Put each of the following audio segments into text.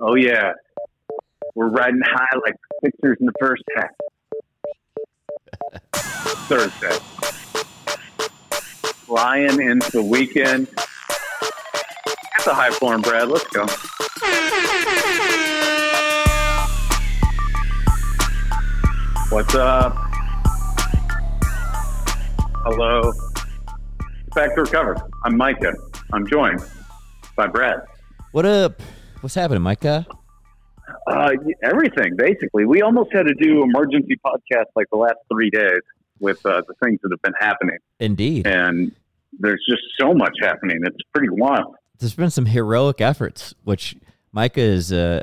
Oh yeah, we're riding high like Sixers in the first half. Thursday, flying into weekend. That's a high form, Brad. Let's go. What's up? Hello. Backdoor Cover. I'm Micah. I'm joined by Brad. What up? What's happening, Micah? Uh, everything basically. We almost had to do emergency podcast like the last three days with uh, the things that have been happening, Indeed. and there's just so much happening. It's pretty wild. There's been some heroic efforts, which Micah is uh,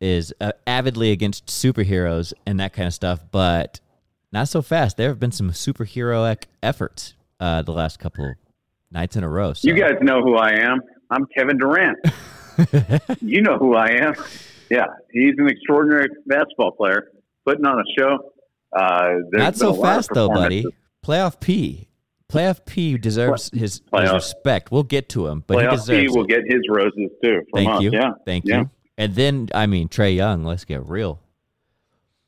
is uh, avidly against superheroes and that kind of stuff, but not so fast. There have been some superheroic efforts uh, the last couple nights in a row. So. You guys know who I am. I'm Kevin Durant. you know who I am. Yeah, he's an extraordinary basketball player, putting on a show. Uh, not so a lot of fast though, buddy. Playoff P. Playoff P deserves his, his respect. We'll get to him, but he Playoff deserves P will it. get his roses too. Thank us. you. Yeah, Thank yeah. you. And then, I mean, Trae Young. Let's get real.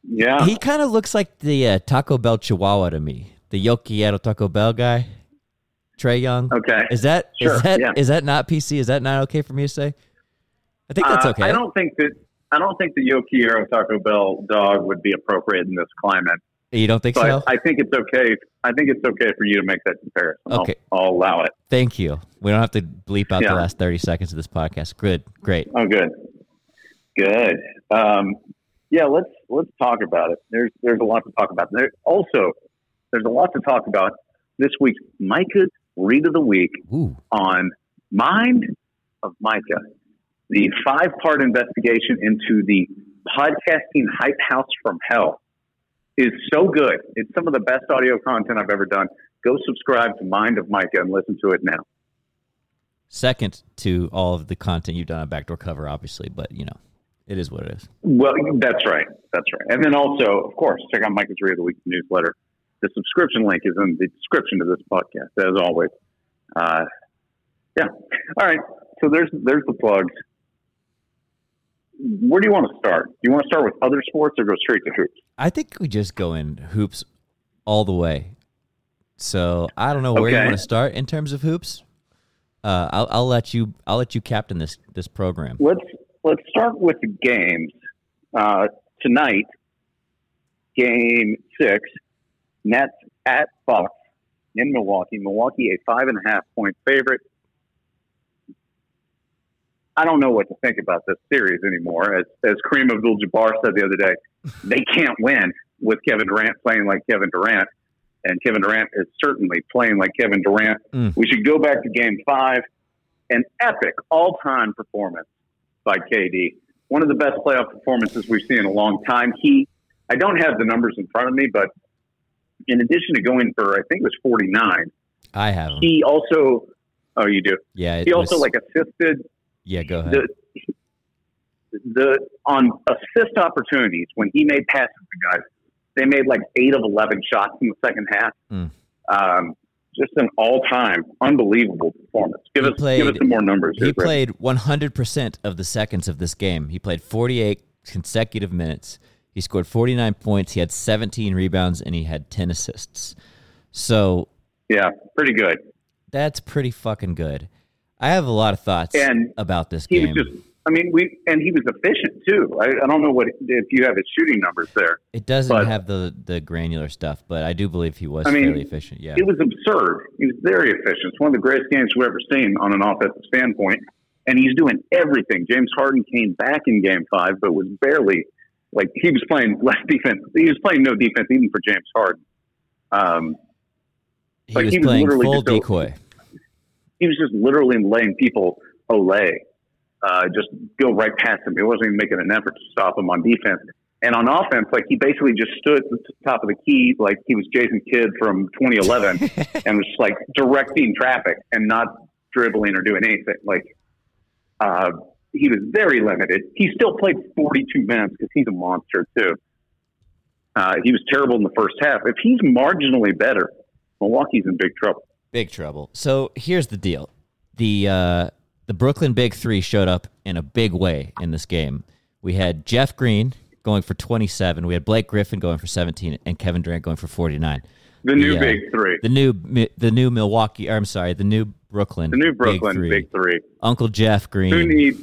yeah. He kind of looks like the uh, Taco Bell Chihuahua to me. The Yokiero Taco Bell guy, Trae Young. okay. Is that is Sure, that yeah. is that not PC? Is that not okay for me to say? I think that's Uh, okay. I don't think that I don't think the Yokiero Taco Bell dog would be appropriate in this climate. you don't think But so? I think it's okay. I think it's okay for you to make that comparison. I'll- Okay. I'll, allow it. Thank you. We don't have to bleep out Yeah. the last thirty seconds of this podcast. Good, great. Oh, good, good. Um, yeah, let's let's talk about it. There's there's a lot to talk about. There also there's a lot to talk about this week's Micah's Read of the Week Ooh, on Mind of Micah, the five part investigation into the podcasting hype house from hell is so good. It's some of the best audio content I've ever done. Go subscribe to Mind of Micah and listen to it now. second to all of the content you've done on Backdoor Cover, obviously, but you know, it is what it is. Well, that's right. That's right. And then also, of course, check out Micah's Read of the Week newsletter. The subscription link is in the description of this podcast, as always. Uh, yeah. All right. So there's there's the plugs. Where do you want to start? Do you want to start with other sports or go straight to hoops? I think we just go in hoops all the way. So I don't know where you want to start in terms of hoops. Uh, I'll, I'll let you. I'll let you captain this this program. Let's let's start with the games uh, tonight. Game six, Nets at Bucks in Milwaukee. Milwaukee a five and a half point favorite. I don't know what to think about this series anymore. As as Kareem Abdul-Jabbar said the other day, they can't win with Kevin Durant playing like Kevin Durant, and Kevin Durant is certainly playing like Kevin Durant. Mm. We should go back to Game Five, an epic all-time performance by KD. One of the best playoff performances we've seen in a long time. He, I don't have the numbers in front of me, but in addition to going for, I think it was 49, I have him. he also, oh, you do. Yeah, He also was- like assisted yeah. Go ahead. the the on assist opportunities when he made passes to guys. They made like eight of 11 shots in the second half. Mm. Um, just an all-time unbelievable performance. Give He us give us some more numbers. He played 100% of the seconds of this game. He played 48 consecutive minutes. He scored 49 points. He had 17 rebounds and he had 10 assists. So Yeah, pretty good. that's pretty fucking good. I have a lot of thoughts And about this He game. was just. I mean, we and he was efficient too. I, I don't know what if you have his shooting numbers there. it doesn't but- have the the granular stuff, but I do believe he was I mean, fairly efficient. Yeah. It was absurd. He was very efficient. It's one of the greatest games we've ever seen on an offensive standpoint. And he's doing everything. James Harden came back in game five, but was barely like he was playing less defense. He was playing no defense even for James Harden. Um, he like, was he was playing full just a- decoy. He was just literally letting people olay, uh, just go right past him. He wasn't even making an effort to stop him on defense. And on offense, like he basically just stood at the top of the key, like he was Jason Kidd from 2011, and was like directing traffic and not dribbling or doing anything. Like uh, he was very limited. He still played 42 minutes because he's a monster too. Uh, he was terrible in the first half. If he's marginally better, Milwaukee's in big trouble. Big trouble. So here's the deal. The uh the Brooklyn Big Three showed up in a big way in this game. We had Jeff Green going for 27. We had Blake Griffin going for 17, and Kevin Durant going for 49. The new Big Three. The new the new Milwaukee. Or I'm sorry, the new Brooklyn. The new Brooklyn Big Three. Big Three. Uncle Jeff Green. Who needs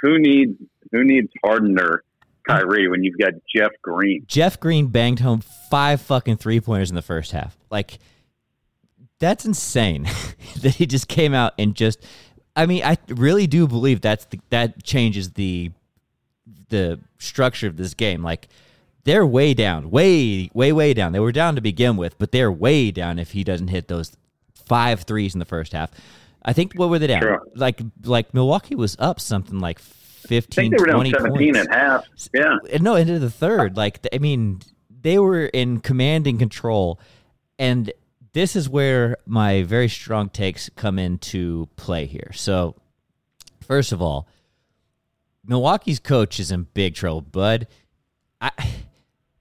who needs who needs Hardener Kyrie when you've got Jeff Green? Jeff Green banged home five fucking three pointers in the first half. Like that's insane that he just came out and just. I mean, I really do believe that's the, that changes the the structure of this game. Like they're way down, way, way, way down. They were down to begin with, but they're way down if he doesn't hit those five threes in the first half. I think what were they down? Sure. Like like Milwaukee was up something like 15, I think they were down 20 17 points. at half. Yeah. No, into the third. Like I mean, they were in commanding control, and this is where my very strong takes come into play here. So, first of all, Milwaukee's coach is in big trouble, bud. I,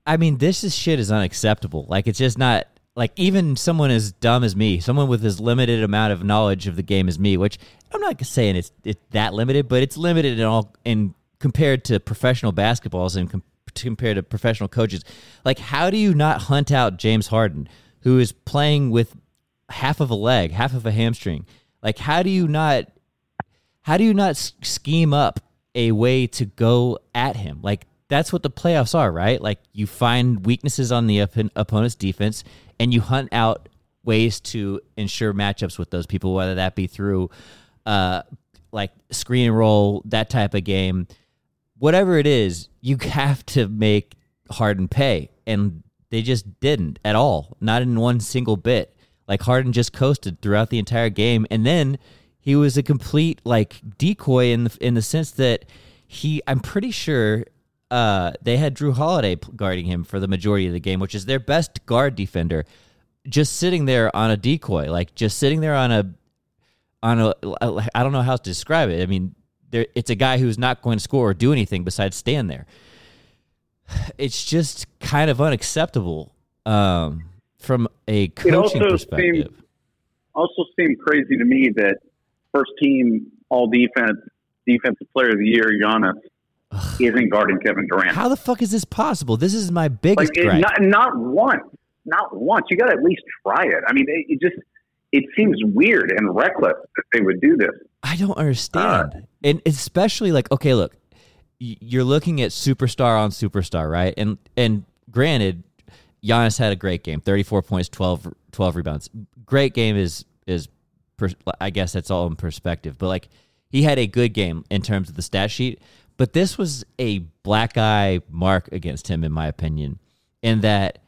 I mean, this is shit is unacceptable. Like it's just not like even someone as dumb as me, someone with as limited amount of knowledge of the game as me, which I'm not saying it's it's that limited, but it's limited in all in compared to professional basketballs and com- compared to professional coaches. Like, how do you not hunt out James Harden, who is playing with half of a leg, half of a hamstring? Like, how do you not how do you not scheme up a way to go at him? Like that's what the playoffs are, right? Like you find weaknesses on the op- opponent's defense and you hunt out ways to ensure matchups with those people, whether that be through uh, like screen and roll, that type of game, whatever it is, you have to make Harden pay, and they just didn't at all, not in one single bit. Like Harden just coasted throughout the entire game, and then he was a complete like decoy in the in the sense that he, I'm pretty sure. Uh, they had Jrue Holiday guarding him for the majority of the game, which is their best guard defender, just sitting there on a decoy, like just sitting there on a on a I don't know how to describe it. I mean, there it's a guy who's not going to score or do anything besides stand there. It's just kind of unacceptable um, from a coaching also perspective. seems- Also seemed crazy to me that first team all defense defensive player of the year Giannis isn't guarding Kevin Durant. How the fuck is this possible? This is my biggest like it, not not once, not once. You got to at least try it. I mean, it, it just it seems weird and reckless that they would do this. I don't understand. and especially like, okay, look, you're looking at superstar on superstar, right? And and granted, Giannis had a great game, 34 points, 12, 12 rebounds. Great game is is I guess that's all in perspective, but like he had a good game in terms of the stat sheet, but this was a black eye mark against him in my opinion. In that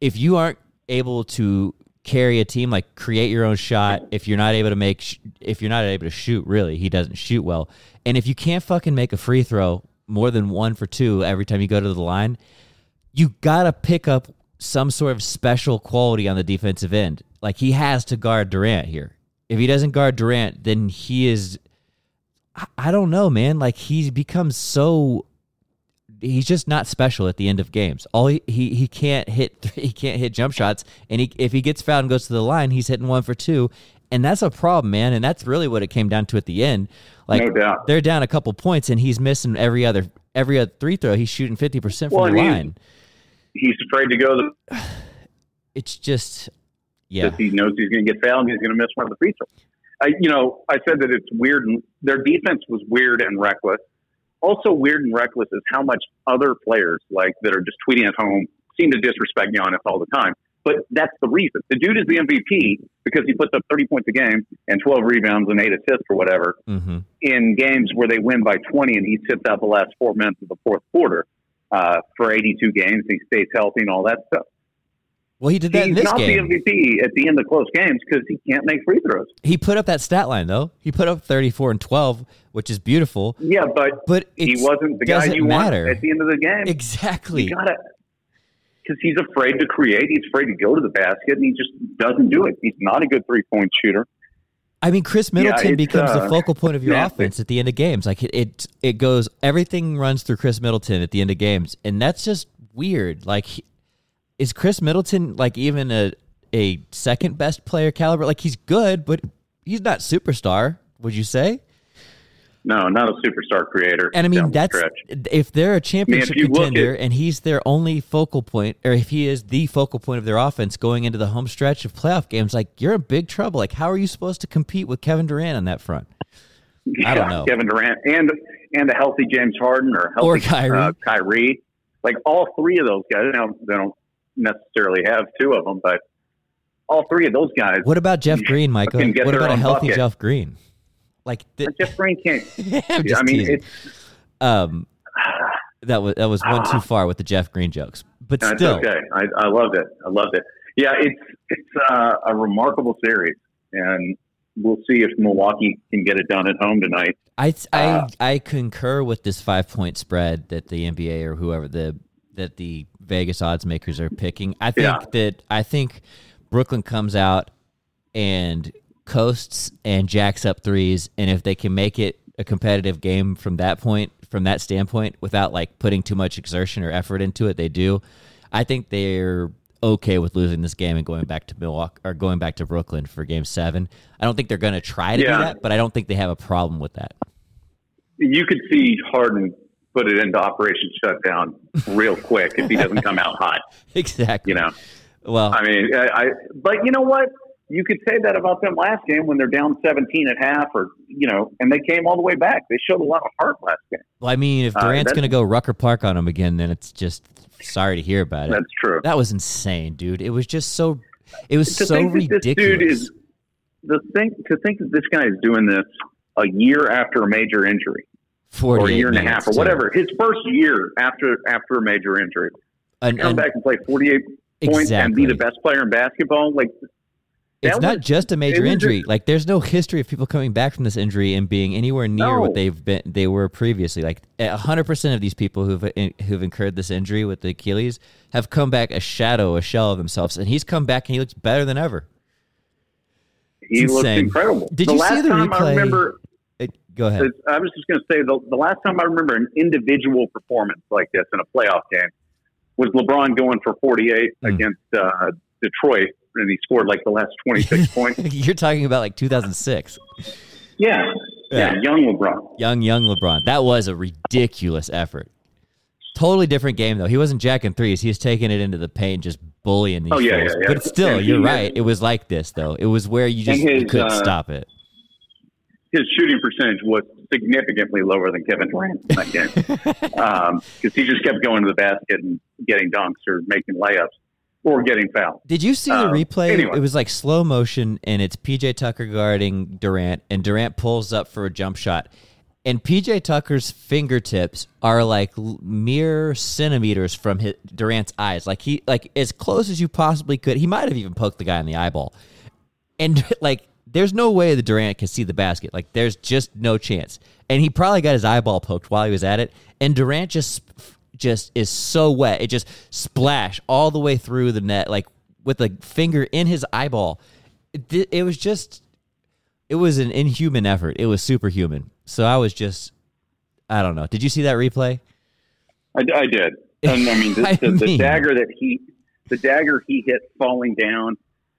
if you aren't able to carry a team like create your own shot. If you're not able to make sh- if you're not able to shoot really he doesn't shoot well. And if you can't fucking make a free throw more than one for two every time you go to the line you gotta pick up some sort of special quality on the defensive end. Like he has to guard durant here. If he doesn't guard durant then he is I- i don't know man. Like he's become so he's just not special at the end of games. All he, he he can't hit he can't hit jump shots, and he if he gets fouled and goes to the line, he's hitting one for two, and that's a problem, man. And that's really what it came down to at the end. Like No doubt. they're down a couple points, and he's missing every other every other three throw. He's shooting fifty percent Well, from the he's- line. He's afraid to go the It's just yeah, he knows he's going to get fouled and he's going to miss one of the free throws. I, you know, I said that it's weird. And their defense was weird and reckless. Also, weird and reckless is how much other players like that are just tweeting at home seem to disrespect Giannis all the time. But that's the reason. The dude is the MVP because he puts up 30 points a game and 12 rebounds and eight assists or whatever hmm in games where they win by 20 and he sits out the last four minutes of the fourth quarter uh, for 82 games. He stays healthy and all that stuff. Well, he did that in He's this not game. the MVP at the end of close games because he can't make free throws. He put up that stat line though. He put up thirty four and twelve, which is beautiful. Yeah, but But he wasn't the guy you matter. want at the end of the game. Exactly. You gotta because he's afraid to create. He's afraid to go to the basket, and he just doesn't do it. He's not a good three point shooter. I mean, Khris Middleton it's, becomes the uh, focal point of your yeah. offense at the end of games. Like it, it, it goes. Everything runs through Khris Middleton at the end of games, and that's just weird. Like, he- is Khris Middleton like even a a second best player caliber? Like he's good, but he's not superstar. Would you say? No, not a superstar creator. And I mean, that's if they're a championship you look contender at- and he's their only focal point, or if he is the focal point of their offense going into the home stretch of playoff games, like you're in big trouble. Like, how are you supposed to compete with Kevin Durant on that front? I don't know. Kevin Durant and and a healthy James Harden or a healthy Or Kyrie. Uh, Kyrie. Like all three of those guys. They don't, they don't necessarily have two of them, but all three of those guys. What about Jeff Green, Michael? What about a healthy bucket. Jeff Green? Like, th- Jeff Green can't. I mean, it's um, that was that was one too far with the Jeff Green jokes, but That's still, okay. I, I loved it. I loved it. Yeah, it's it's uh, a remarkable series, and we'll see if Milwaukee can get it done at home tonight. I I Uh, I concur with this five point spread that the NBA or whoever the that the Vegas odds makers are picking. I think Yeah. that I think Brooklyn comes out and coasts and jacks up threes, and if they can make it a competitive game from that point, from that standpoint, without like putting too much exertion or effort into it, they do. I think they're okay with losing this game and going back to Milwaukee or going back to Brooklyn for Game Seven. I don't think they're going to try to Yeah. do that, but I don't think they have a problem with that. You could see Harden put it into Operation Shutdown real quick if he doesn't come out hot. Exactly. You know, Well, I mean, I, I but you know what? You could say that about them last game when they're down 17 at half, or you know, and they came all the way back. They showed a lot of heart last game. well, I mean, if uh, Durant's that's- going to go Rucker Park on him again, then it's just sorry to hear about it. That's true. That was insane, dude. It was just so. It was to so ridiculous. this dude is the thing to think that this guy is doing this a year after a major injury or a year and a half or too. whatever his first year after after a major injury And, come back and play 48 points and be the best player in basketball like it's that not just a major was injury. like, there's no history of people coming back from this injury and being anywhere near No. what they've been. They were previously. Like, hundred percent of these people who've who've incurred this injury with the Achilles have come back a shadow, a shell of themselves, and he's come back and he looks better than ever. he insane. incredible Did the you last see the time replay? I remember It, go ahead. I was just going to say the, the last time I remember an individual performance like this in a playoff game was LeBron going for 48 Mm. against uh, Detroit, and he scored like the last 26 points. You're talking about like 2006. Yeah. Yeah. yeah, young LeBron. young young LeBron. That was a ridiculous effort. Totally different game though. He wasn't jacking threes. He was taking it into the paint, just bullying these Oh, yeah, yeah, yeah. But still, And you're he right. It was like this though. It was where you just his, couldn't uh, stop it. His shooting percentage was significantly lower than Kevin Durant in that game because he just kept going to the basket and getting dunks or making layups or getting fouled. Did you see the um, replay? anyway. It was like slow motion, and it's PJ Tucker guarding Durant, and Durant pulls up for a jump shot. And PJ Tucker's fingertips are like mere centimeters from his, Durant's eyes, like he like as close as you possibly could. He might have even poked the guy in the eyeball. And like, there's no way that Durant can see the basket. Like, there's just no chance. And he probably got his eyeball poked while he was at it. And Durant just just is so wet. It just splashed all the way through the net, like with a finger in his eyeball. It, it was just, it was an inhuman effort. It was superhuman. So I was just, I don't know. Did you see that replay? I, I did, and I mean the, I the, the dagger that he, the dagger he hit falling down,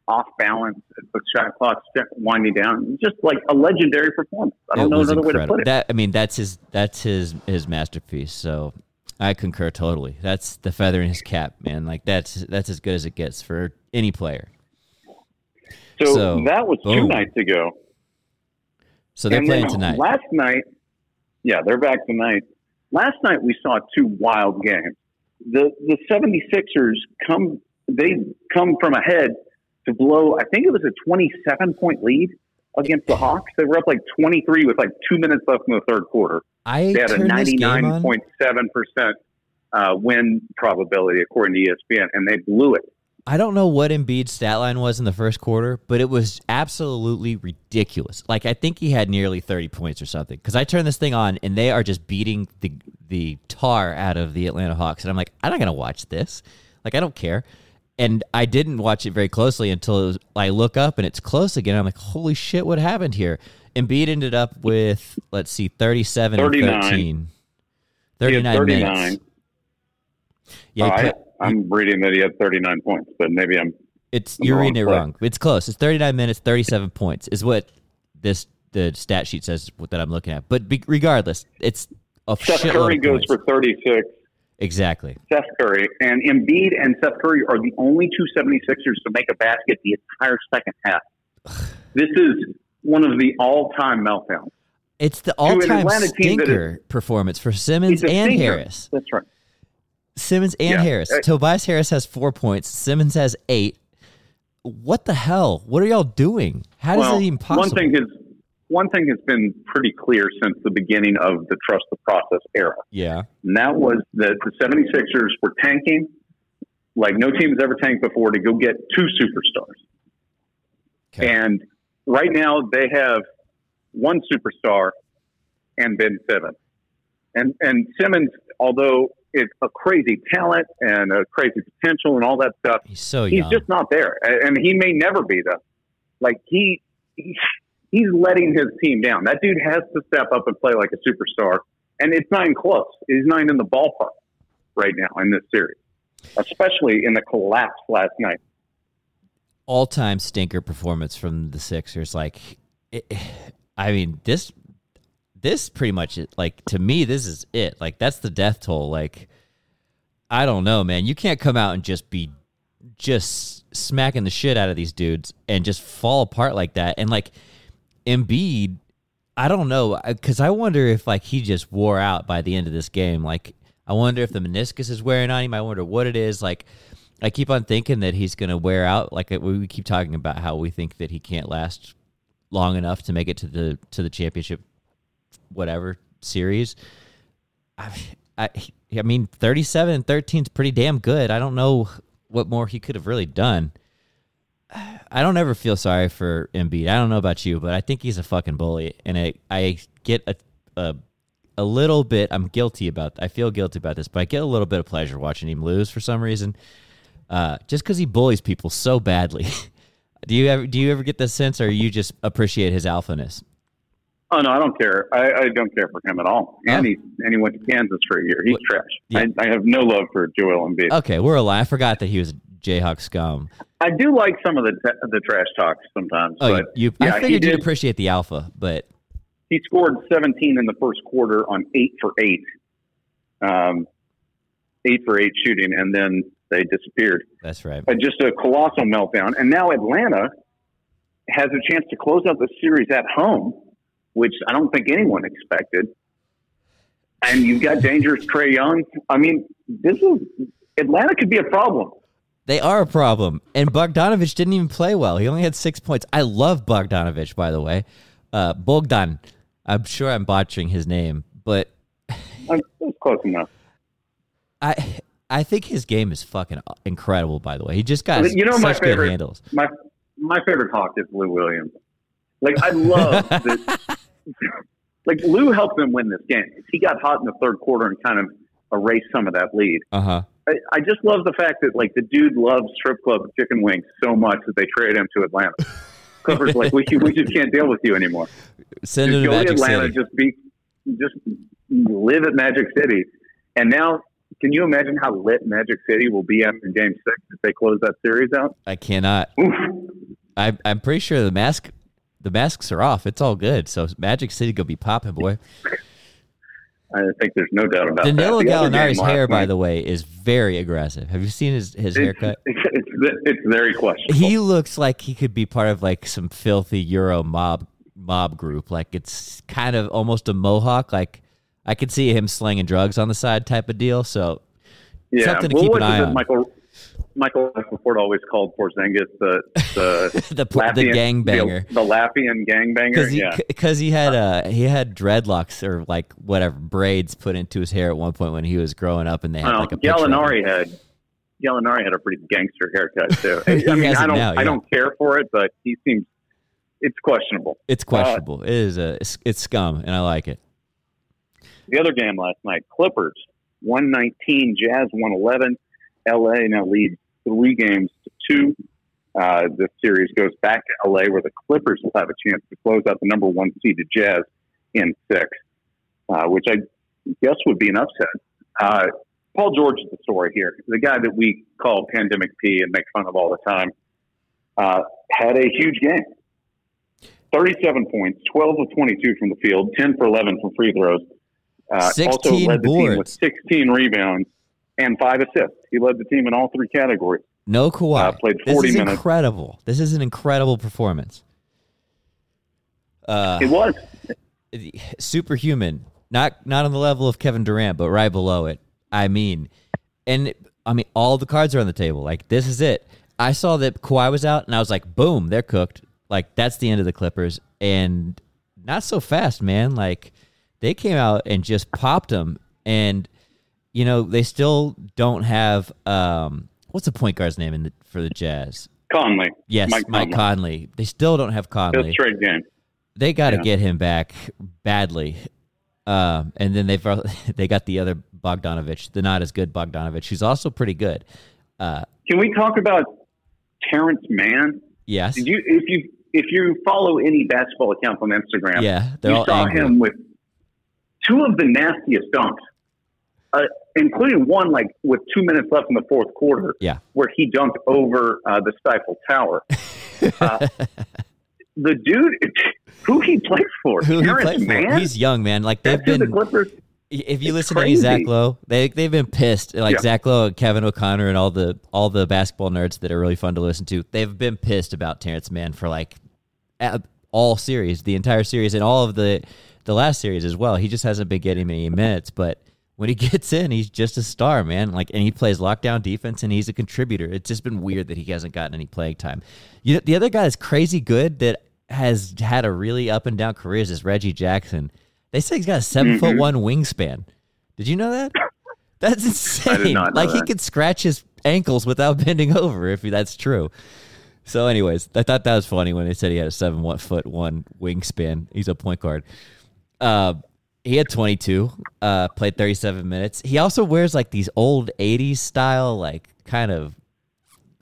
off balance, the shot clock winding down, just like a legendary performance. I don't it know another way to put it. That I mean, that's his that's his his masterpiece. So I concur totally. That's the feather in his cap, man. Like that's that's as good as it gets for any player. so, so, that was two nights ago. So they're And playing tonight. Last night, yeah, they're back tonight. Last night we saw two wild games. The the 76ers come they come from ahead to blow I think it was a 27 point lead against the Hawks. They were up like 23 with like 2 minutes left in the third quarter. I They had a turned this game on. 99.7% uh, win probability according to ESPN and they blew it. I don't know what Embiid's stat line was in the first quarter, but it was absolutely ridiculous. Like I think he had nearly 30 points or something. Because I turned this thing on and they are just beating the the tar out of the Atlanta Hawks, and I'm like, I'm not gonna watch this. Like I don't care. And I didn't watch it very closely until it was, I look up and it's close again. I'm like, holy shit, what happened here? Embiid ended up with let's see, 37 39. and 13. 39, 39. minutes. Yeah, Oh, I, put- I'm reading that he had 39 points, but maybe I'm It's I'm you're reading it play. wrong. It's close. It's 39 minutes, 37 points is what this the stat sheet says that I'm looking at. But be, regardless, it's a Seth Curry goes for 36. Exactly. Seth Curry and Embiid and Seth Curry are the only two 76ers to make a basket the entire second half. this is one of the all-time meltdowns. It's the all-time stinker is, performance for Simmons and stinker. Harris. That's right. Simmons and yeah. Harris. Tobias Harris has four points. Simmons has eight. What the hell? What are y'all doing? How well, does that even possible? One thing is one thing has been pretty clear since the beginning of the trust the process era. Yeah. And that was that the 76ers were tanking like no team has ever tanked before to go get two superstars. Okay. And right now they have one superstar and Ben Simmons. And and Simmons, although it's a crazy talent and a crazy potential and all that stuff, he's so young. He's just not there, and he may never be though. Like he, he he's letting his team down. That dude has to step up and play like a superstar, and it's not even close. He's not even in the ballpark right now in this series, especially in the collapse last night. All time stinker performance from the Sixers. Like, it, I mean, this this pretty much like to me this is it like that's the death toll like i don't know man you can't come out and just be just smacking the shit out of these dudes and just fall apart like that and like Embiid I don't know cuz I wonder if like he just wore out by the end of this game like I wonder if the meniscus is wearing on him I wonder what it is like I keep on thinking that he's going to wear out like we keep talking about how we think that he can't last long enough to make it to the to the championship whatever series. I, I, I mean, 37 and 13 is pretty damn good. I don't know what more he could have really done. I don't ever feel sorry for Embiid. I don't know about you, but I think he's a fucking bully, and I I get a a, a little bit. I'm guilty about. I feel guilty about this, but I get a little bit of pleasure watching him lose for some reason. Uh, just because he bullies people so badly. do you ever do you ever get the sense, or you just appreciate his alphaness? Oh no, I don't care. I, I don't care for him at all. And oh. he and he went to Kansas for a year. He's trash. Yeah. I, I, have no love for Joel Embiid. Okay, we're alive. I forgot that he was Jayhawk scum. I do like some of the the trash talks sometimes. Oh, but you, yeah, I figured you'd appreciate the alpha, but he scored 17 in the first quarter on eight for eight, um, eight for eight shooting, and then they disappeared. That's right. But just a colossal meltdown, and now Atlanta has a chance to close out the series at home which I don't think anyone expected. And you've got dangerous Trae Young. I mean, this is Atlanta could be a problem. They are a problem. And Bogdanovich didn't even play well. He only had six points. I love Bogdanovich, by the way. Uh, Bogdan. I'm sure I'm botching his name, but it's close enough. I I think his game is fucking incredible. By the way, he just got you know my favorite handles. My my favorite talk is Lou Williams. Like I love that like Lou helped them win this game. He got hot in the third quarter and kind of erased some of that lead. Uh-huh. I, I just love the fact that like the dude loves strip club chicken wings so much that they traded him to Atlanta. Clippers like we we just can't deal with you anymore. Send just him to Magic Atlanta, City. just be just live at Magic City. And now can you imagine how lit Magic City will be after game six if they close that series out? I cannot. I, I'm pretty sure the mask the masks are off. It's all good. So Magic City gonna be popping, boy. I think there's no doubt about Danilo that. Danilo Gallinari's hair, by the way, is very aggressive. Have you seen his, his it's, haircut? It's, it's, it's very questionable. He looks like he could be part of like some filthy Euro mob mob group. Like it's kind of almost a mohawk. Like I could see him slinging drugs on the side type of deal. So yeah, something to well, keep an eye on. Michael Michael Rapaport always called Porzingis the the the, Latvian, the gangbanger, the, the Latvian gangbanger. Because he, yeah, because he had uh he had dreadlocks or like whatever braids put into his hair at one point when he was growing up, and they had like a Gallinari had Gallinari had a pretty gangster haircut too. I mean, I don't now, yeah. I don't care for it, but he seems it's questionable. It's questionable. Uh, it is a it's, it's scum, and I like it. The other game last night, Clippers one nineteen, Jazz one eleven. LA now leads three games to two. Uh, the series goes back to LA where the Clippers will have a chance to close out the number one seeded Jazz in six, uh, which I guess would be an upset. Uh, Paul George is the story here. The guy that we call Pandemic P and make fun of all the time uh, had a huge game. 37 points, 12 of 22 from the field, 10 for 11 from free throws. Uh, also led the team with 16 rebounds and five assists. He led the team in all three categories. No Kawhi. Uh, played this 40 is minutes. incredible. This is an incredible performance. Uh, It was. superhuman. Not not on the level of Kevin Durant, but right below it. I mean, and I mean, all the cards are on the table. Like this is it. I saw that Kawhi was out, and I was like, boom, they're cooked. Like that's the end of the Clippers, and not so fast, man. Like they came out and just popped them, and you know they still don't have um what's the point guard's name in the, for the Jazz? Conley. Yes, Mike Mike, Conley. Conley. They still don't have Conley straight game. they got to Yeah. get him back badly. Um, and then they've they got the other Bogdanovich, the not as good Bogdanovich, who's also pretty good. Uh, Can we talk about Terance Mann? yes, Did you if you if you follow any basketball accounts on Instagram, yeah, you saw angry. him with two of the nastiest dunks, uh, including one like with two minutes left in the fourth quarter, Yeah, where he dunked over uh, the Stifle Tower. Uh, the dude, who he plays for, who he Terance played for? He's young, man. Like they've That's who the. Clippers. If you it's listen to any Zach crazy. Lowe, they they've been pissed. Like Yeah. Zach Lowe, and Kevin O'Connor, and all the all the basketball nerds that are really fun to listen to. They've been pissed about Terance Mann for like all series, the entire series, and all of the the last series as well. He just hasn't been getting many minutes, but when he gets in, he's just a star, man. Like, and he plays lockdown defense, and he's a contributor. It's just been weird that he hasn't gotten any playing time. You know, the other guy is crazy good that has had a really up and down career is Reggie Jackson. They say he's got a 7 foot one wingspan. Did you know that? That's insane. like he could scratch his ankles without bending over if that's true. So, anyways, I thought that was funny when they said he had a seven foot one wingspan. He's a point guard. Uh, he had 22, uh, played 37 minutes. He also wears like these old 80s style, like kind of,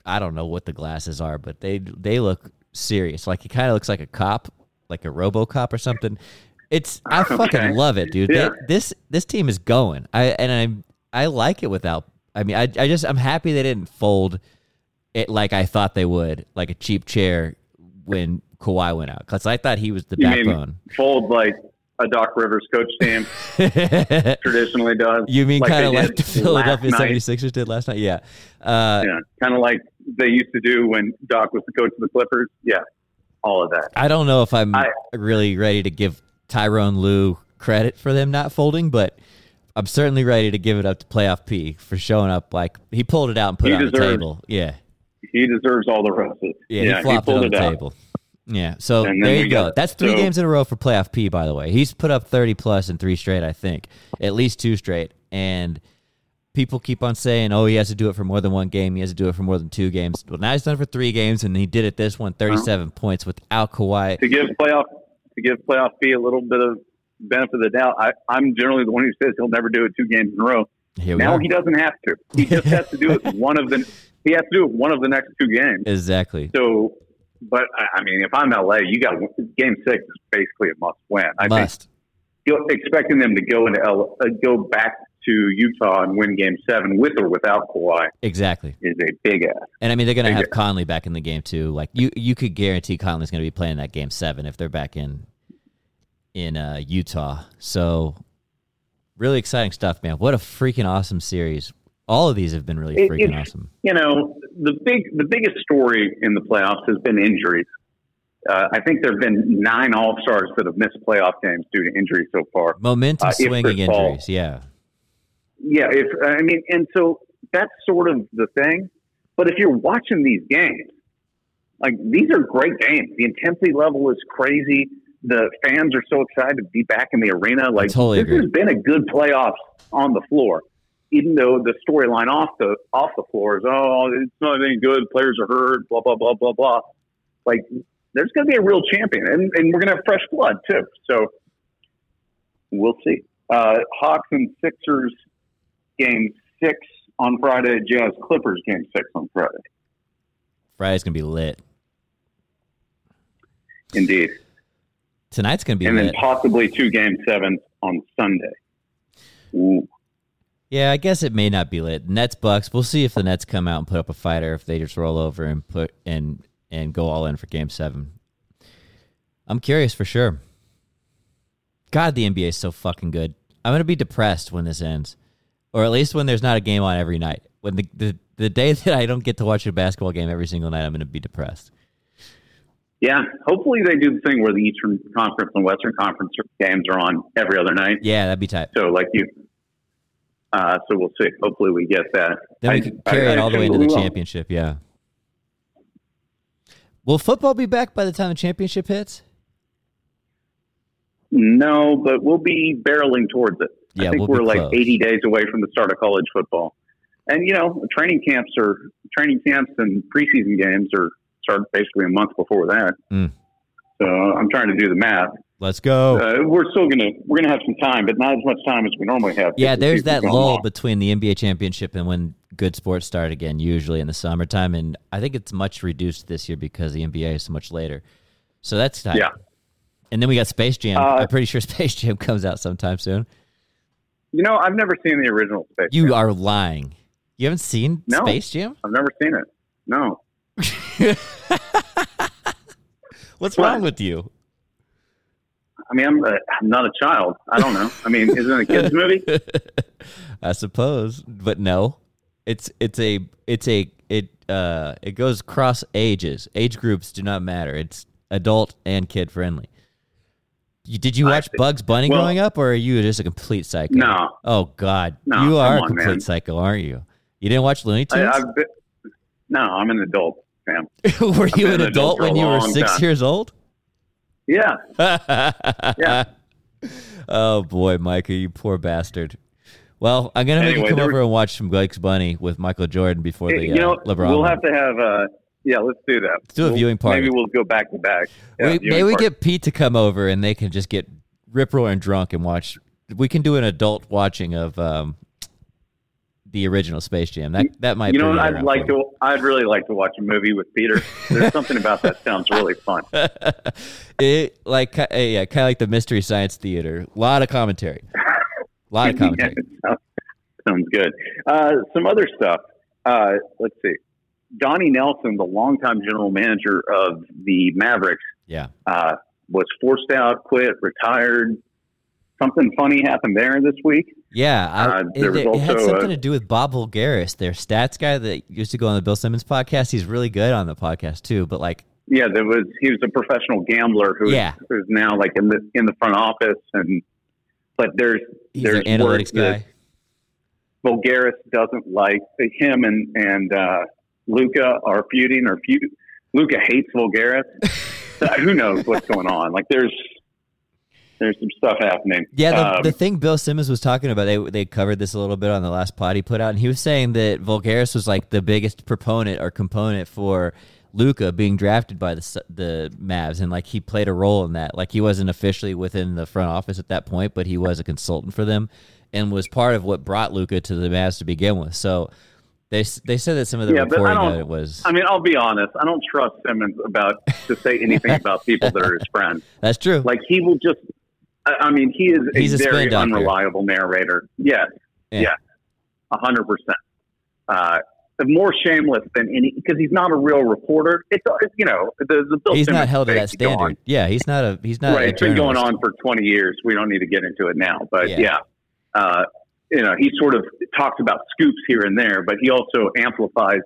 I don't know what the glasses are, but they they look serious. Like he kind of looks like a cop, like a RoboCop or something. It's I fucking Okay. love it, dude. They- this this team is going. I and I I like it without. I mean, I I just I'm happy they didn't fold it like I thought they would, like a cheap chair when Kawhi went out, because I thought he was the You backbone. fold like a Doc Rivers coach team traditionally does? you mean like kind of like the Philadelphia last 76ers did last night? Yeah. Uh, Yeah, kind of like they used to do when Doc was the coach of the Clippers. Yeah, all of that. I don't know if I'm I- really ready to give Tyronn Lue credit for them not folding, but I'm certainly ready to give it up to Playoff P for showing up. Like he pulled it out and put it on the table. Yeah, He deserves all the roses. yeah, he flopped it pulled on the out. table. Yeah, so And there you go. got- That's three so- games in a row for Playoff P. By the way, he's put up 30 plus in three straight. I think at least two straight, and people keep on saying, "Oh, he has to do it for more than one game. He has to do it for more than two games." Well, now he's done it for three games, and he did it this one, uh-huh. 37 points without Kawhi. To give playoff to give playoff P a little bit of benefit of the doubt. I, I'm generally the one who says he'll never do it two games in a row. Now are. he doesn't have to. He just has to do it one of the. He has to do it one of the next two games. Exactly. So, but I- I mean, if I'm LA, you got game six is basically a must win. I think Must. you're expecting them to go into L, uh, go back to Utah and win Game Seven with or without Kawhi Exactly. is a big ass. And I mean, they're going to have ass. Conley back in the game too. Like you, you could guarantee Conley's going to be playing that game seven if they're back in in uh, Utah. So really exciting stuff, man. What a freaking awesome series. All of these have been really It- freaking it's- awesome. You know, the big the biggest story in the playoffs has been injuries. Uh, I think there have been nine All Stars that have missed playoff games due to injury so far. Momentum uh, swinging injuries. Yeah. Yeah, if I mean, and so that's sort of the thing. But if you're watching these games, like these are great games. The intensity level is crazy. The fans are so excited to be back in the arena. Like totally this agree. has been a good playoffs on the floor. Even though the storyline off the off the floor is oh it's not any good, players are hurt, blah blah blah blah blah. Like there's going to be a real champion, and, and we're going to have fresh blood too. So we'll see. Uh, Hawks and Sixers game six on Friday. Jazz Clippers game six on Friday. Friday's going to be lit. Indeed, Tonight's going to be and then possibly two game sevens on Sunday. Ooh. Yeah, I guess it may not be lit. Nets Bucks. We'll see if the Nets come out and put up a fight, or if they just roll over and put and and go all in for Game Seven. I'm curious for sure. God, the NBA is so fucking good. I'm gonna be depressed when this ends, or at least when there's not a game on every night. When the the, the day that I don't get to watch a basketball game every single night, I'm gonna be depressed. Yeah, hopefully they do the thing where the Eastern Conference and Western Conference games are on every other night. Yeah, that'd be tight. So like you, uh, so we'll see. Hopefully we get that. Then we I- carry I- it I all the way into the we will. championship. Yeah. Will football be back by the time the championship hits? No, but we'll be barreling towards it. Yeah, I think we'll we're like close. 80 days away from the start of college football. And you know, training camps are training camps and preseason games are start basically a month before that. Mm. So I'm trying to do the math. Let's go. Uh, we're still gonna we're gonna have some time, but not as much time as we normally have. yeah, there's that going lull long. between the NBA championship and when good sports start again, usually in the summertime, and I think it's much reduced this year because the NBA is so much later. So that's tight. Yeah. And then we got Space Jam. Uh, I'm pretty sure Space Jam comes out sometime soon. You know, I've never seen the original Space. You Jam. are lying. You haven't seen No. Space Jam? I've never seen it. No. What's What? wrong with you? I mean, I'm, uh, I'm not a child. I don't know. I mean, isn't it a kids movie? I suppose, but no. It's it's a it's a it uh it goes cross ages. Age groups do not matter. It's adult and kid friendly. You, did you watch. Bugs Bunny Well- growing up, or are you just a complete psycho? No. Oh God, No, you are a complete man. psycho, aren't you? You didn't watch Looney I, Tunes? I've been, no, I'm an adult, Were you an an adult adult when you were six time. years old? Yeah. yeah. Oh boy, Micah, you poor bastard. Well, I'm gonna make you come over were- and watch some Bugs Bunny with Michael Jordan before the you know, uh, LeBron. we'll one. have to have. Uh, yeah, let's do that. Let's do a We'll- viewing party. Maybe we'll go back to back. Yeah, we, maybe we party. get Pete to come over and they can just get rip roaring drunk and watch. We can do an adult watching of um, the original Space Jam. That that might. You know, bring what it I'd like to. I'd really like to watch a movie with Peter. There's something about that sounds really fun. it like uh, yeah, kind of like the Mystery Science Theater. A lot of commentary. A lot of commentary. Yeah, sounds- sounds good. Uh, some other stuff. Uh, let's see. Donnie Nelson, the longtime general manager of the Mavericks, Yeah. uh, was forced out, quit, retired. Something funny happened there this week. Yeah, I, Uh, it, it had something uh, to do with Bob Voulgaris, their stats guy that used to go on the Bill Simmons podcast. He's really good on the podcast too. But like, Yeah, there was. He was a professional gambler who Yeah. who's now like in the in the front office, and but there's he's there's analytics guy. Voulgaris doesn't like him and and uh, Luka are feuding or feud. Luka hates Vulgaris. So who knows what's going on? Like there's there's some stuff happening. Yeah, the, Um, the thing Bill Simmons was talking about, they they covered this a little bit on the last pod he put out, and he was saying that Voulgaris was like the biggest proponent or component for Luka being drafted by the the Mavs, and like he played a role in that. Like he wasn't officially within the front office at that point, but he was a consultant for them, and was part of what brought Luka to the Mavs to begin with. So they they said that some of the Yeah, but I reporting don't- that it was I mean, I'll be honest. I don't trust Simmons about to say anything about people that are his friends. that's true. Like he will just. I mean, he is a He's a spin very unreliable narrator. Yes, Yeah. yeah, a hundred percent. Uh, More shameless than any because he's not a real reporter. It's uh, you know the, the Bill he's not held to that standard. on. Yeah, he's not a he's not right, a it's been going on for 20 years. We don't need to get into it now, but Yeah. yeah, Uh, you know, he sort of talks about scoops here and there, but he also amplifies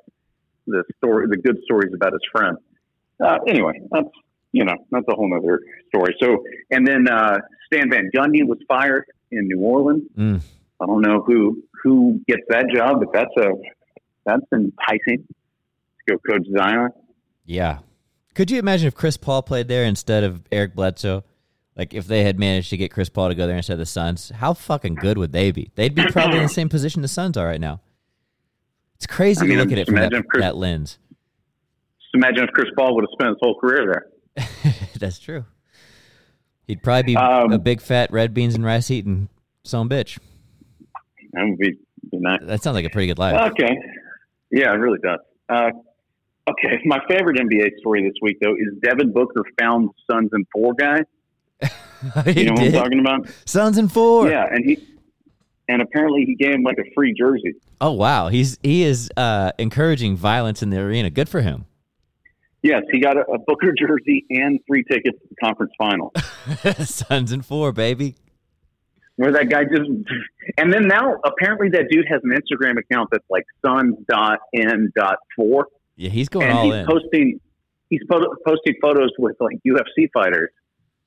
the story, the good stories about his friends. Uh, anyway, that's you know that's a whole other story. So, and then uh, Stan Van Gundy was fired in New Orleans. Mm. I don't know who who gets that job, but that's a that's enticing. Let's go coach Zion. Yeah. Could you imagine if Chris Paul played there instead of Eric Bledsoe? Like if they had managed to get Chris Paul to go there instead of the Suns, how fucking good would they be? They'd be probably in the same position the Suns are right now. It's crazy I mean, to look at it from that, Chris- that lens. Just imagine if Chris Paul would have spent his whole career there. That's true. He'd probably be Um, a big fat red beans and rice eating some bitch. That would be, be nice. That sounds like a pretty good life. Okay. Yeah, it really does. Uh, okay, my favorite NBA story this week though is Devin Booker found Suns and Four guy. You know what I'm talking about? Suns and four. Yeah, and he and apparently he gave him like a free jersey. Oh wow, he's he is uh, encouraging violence in the arena. Good for him. Yes, he got a, a Booker jersey and free tickets to the conference final. Suns and four, baby. Where that guy just, and then now apparently that dude has an Instagram account that's like Suns dot n dot four, Yeah, he's going and all he's in. posting, he's po- posting photos with like UFC fighters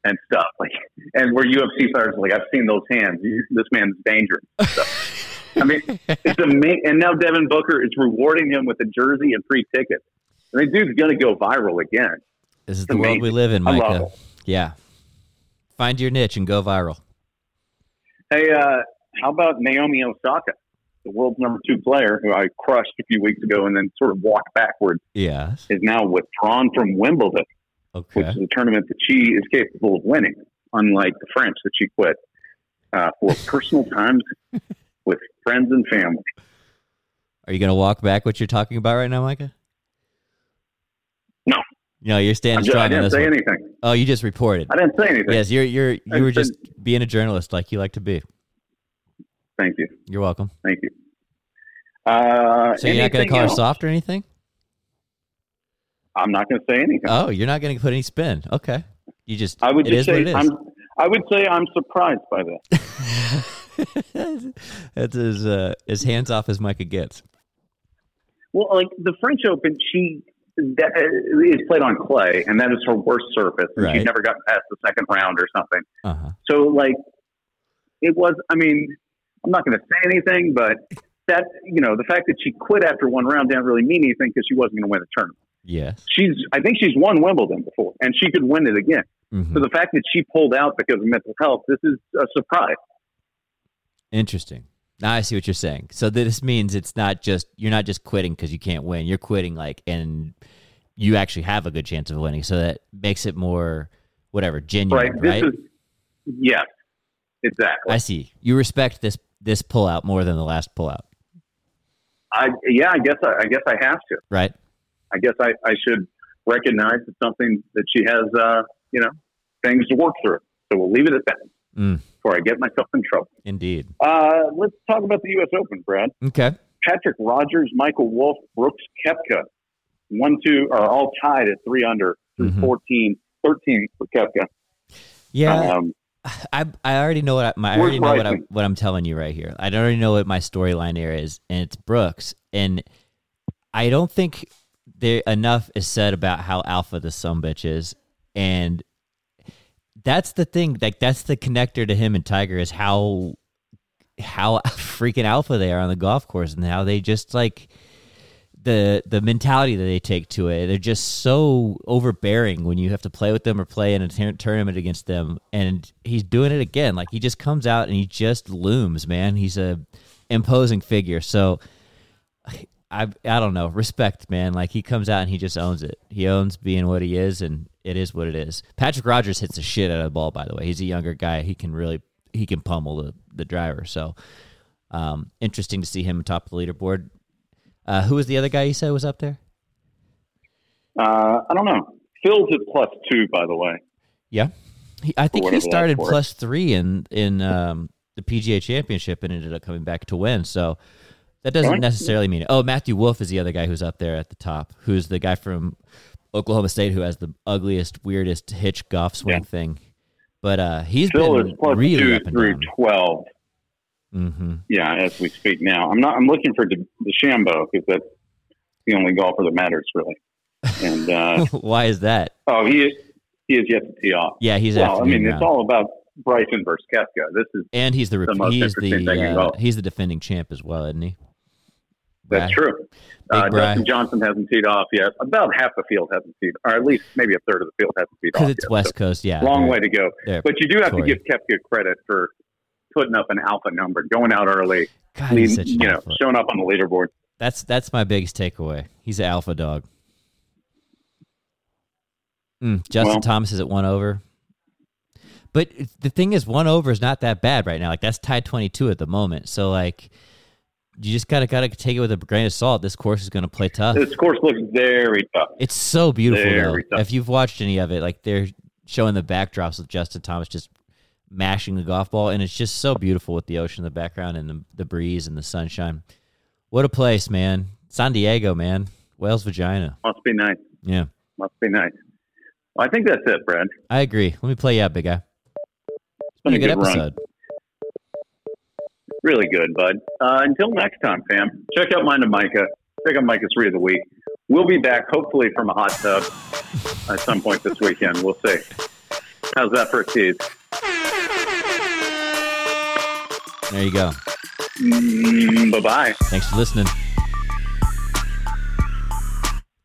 and stuff, like, and where UFC fighters are like, I've seen those hands. This man's dangerous. stuff. I mean, it's amazing. And now Devin Booker is rewarding him with a jersey and free tickets. And the dude's going to go viral again. this is the world we live in, I Micah. Yeah. Find your niche and go viral. Hey, uh, how about Naomi Osaka, the world's number two player, who I crushed a few weeks ago and then sort of walked backwards, Yeah. is now withdrawn from Wimbledon, which is a tournament that she is capable of winning, unlike the French that she quit uh, for personal times with friends and family. Are you going to walk back what you're talking about right now, Micah? No. No, you're standing ju- I strong on didn't this say one. anything. Oh, you just reported. I didn't say anything. Yes, you're you're I you were said- just being a journalist like you like to be. Thank you. You're welcome. Thank you. Uh, So you're not going to call her soft or anything? I'm not going to say anything. Oh, you're not going to put any spin. Okay. You just I would it just is say what it is. I'm. I would say I'm surprised by that. That's as uh, as hands off as Micah gets. Well, like the French Open, she that uh, is played on clay, and that is her worst surface, and Right. she's never got past the second round or something. Uh huh. So, like, it was. I mean, I'm not going to say anything, but that you know, the fact that she quit after one round didn't really mean anything because she wasn't going to win the tournament. Yes. She's, I think, she's won Wimbledon before, and she could win it again. Mhm. So the fact that she pulled out because of mental health, this is a surprise. Interesting. Now I see what you're saying. So this means it's not just you're not just quitting because you can't win. You're quitting like and you actually have a good chance of winning. So that makes it more whatever genuine, Right? right? This is yes, exactly. I see. You respect this this pullout more than the last pullout, I yeah, I guess I, I guess I have to. right? I guess I, I should recognize it's something that she has, uh, you know, things to work through. So we'll leave it at that Mm, before I get myself in trouble. indeed. Uh, let's talk about the U.S. Open, Brad. Okay. Patrick Rodgers, Michael Wolff, Brooks Koepka, one, two are all tied at three under through Mhm. 14, 13 for Koepka. Yeah. Um, I I already know what I, my, I already know what I what I'm telling you right here. I don't already know what my storyline here is, and it's Brooks. And I don't think there enough is said about how alpha the some bitch is, and that's the thing. Like that's the connector to him and Tiger is how how freaking alpha they are on the golf course, and how they just like the the mentality that they take to it. They're just so overbearing when you have to play with them or play in a tournament against them. And he's doing it again. Like he just comes out and he just looms, man. He's a imposing figure. So I I don't know, respect, man. Like he comes out and he just owns it. He owns being what he is, and it is what it is. Patrick Rodgers hits the shit out of the ball. By the way, he's a younger guy. He can really he can pummel the the driver. So um, interesting to see him atop the leaderboard. Uh, who was the other guy you said was up there? uh, I don't know. Phil's at plus two, by the way. Yeah, he, I think he started plus three in in um, the PGA Championship and ended up coming back to win. So that doesn't Really? necessarily mean. Oh, Matthew Wolff is the other guy who's up there at the top. Who's the guy from Oklahoma State who has the ugliest, weirdest hitch golf swing Yeah. thing. But uh, he's Phil been is plus really two through down. 12. Hmm Yeah, as we speak now. I'm not. I'm looking for the DeChambeau because that's the only golfer that matters really. And uh, Why is that? oh, he is. He is yet to tee off. Yeah, he's well, I mean, it's all about Bryson versus Koepka. This is and he's the, rep- most he's interesting the thing in uh, golf. he's the defending champ as well, isn't he? that's Bry. true. Uh, Bry. Dustin Johnson hasn't teed off yet. About half the field hasn't teed, or at least maybe a third of the field hasn't teed off Because it's yet. West So, Coast, yeah. long way to go. But you do have to give Koepka credit for putting up an alpha number, going out early, God, he's leading- such an you know, alpha. showing up on the leaderboard. That's that's my biggest takeaway. He's an alpha dog. Mm, Justin Well- Thomas is at one over. But the thing is, one over is not that bad right now. Like that's tied twenty two at the moment. So like, you just gotta gotta take it with a grain of salt. This course is gonna play tough. This course looks very tough. It's so beautiful Very though. tough. If you've watched any of it, like they're showing the backdrops with Justin Thomas just mashing the golf ball, and it's just so beautiful with the ocean in the background and the, the breeze and the sunshine. What a place, man! San Diego, man. Whale's vagina. Must be nice. Yeah. Must be nice. Well, I think that's it, Brad. I agree. Let me play you out, big guy. It's been, a good, run. episode. Really good, bud. Uh, until next time, fam. Check out Mind of Micah. Check out Micah's Three of the Week. We'll be back, hopefully, from a hot tub at some point this weekend. We'll see. How's that for a tease? There you go. Mm, bye bye. Thanks for listening.